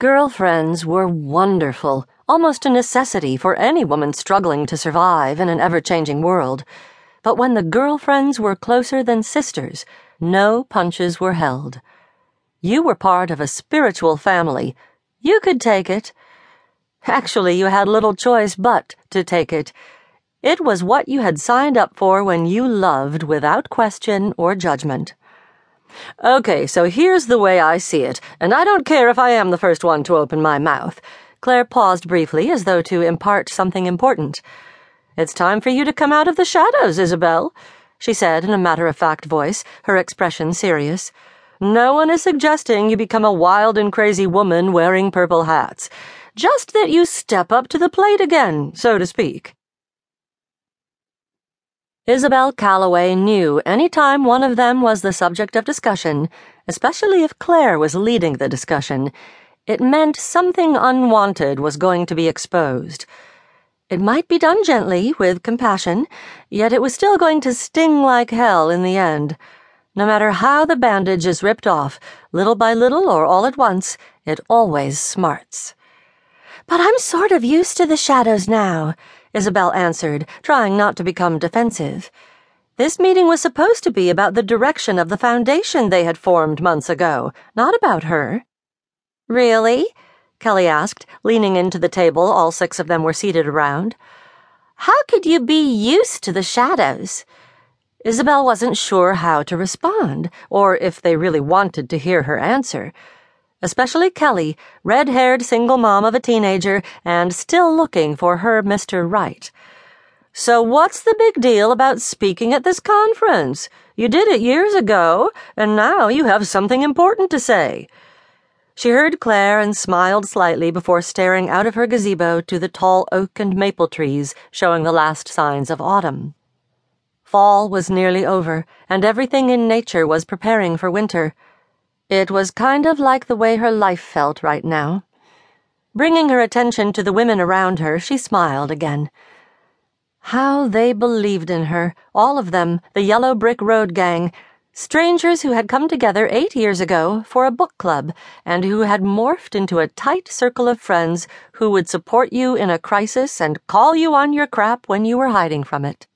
Girlfriends were wonderful, almost a necessity for any woman struggling to survive in an ever changing world. But when the girlfriends were closer than sisters, no punches were held. You were part of a spiritual family. You could take it. Actually, you had little choice but to take it. It was what you had signed up for when you loved without question or judgment. Okay, so here's the way I see it, and I don't care if I am the first one to open my mouth. Claire paused briefly as though to impart something important. It's time for you to come out of the shadows, Isabel, she said in a matter of fact voice, her expression serious. No one is suggesting you become a wild and crazy woman wearing purple hats. Just that you step up to the plate again, so to speak. Isabel Calloway knew any time one of them was the subject of discussion, especially if Claire was leading the discussion, it meant something unwanted was going to be exposed. It might be done gently, with compassion, yet it was still going to sting like hell in the end. No matter how the bandage is ripped off, little by little or all at once, it always smarts. But I'm sort of used to the shadows now. Isabel answered, trying not to become defensive. This meeting was supposed to be about the direction of the foundation they had formed months ago, not about her. Really? Kelly asked, leaning into the table all six of them were seated around. How could you be used to the shadows? Isabel wasn't sure how to respond, or if they really wanted to hear her answer especially Kelly, red haired single mom of a teenager and still looking for her Mr. Right. So, what's the big deal about speaking at this conference? You did it years ago, and now you have something important to say. She heard Claire and smiled slightly before staring out of her gazebo to the tall oak and maple trees showing the last signs of autumn. Fall was nearly over, and everything in nature was preparing for winter. It was kind of like the way her life felt right now. Bringing her attention to the women around her, she smiled again. How they believed in her, all of them, the Yellow Brick Road gang, strangers who had come together eight years ago for a book club and who had morphed into a tight circle of friends who would support you in a crisis and call you on your crap when you were hiding from it.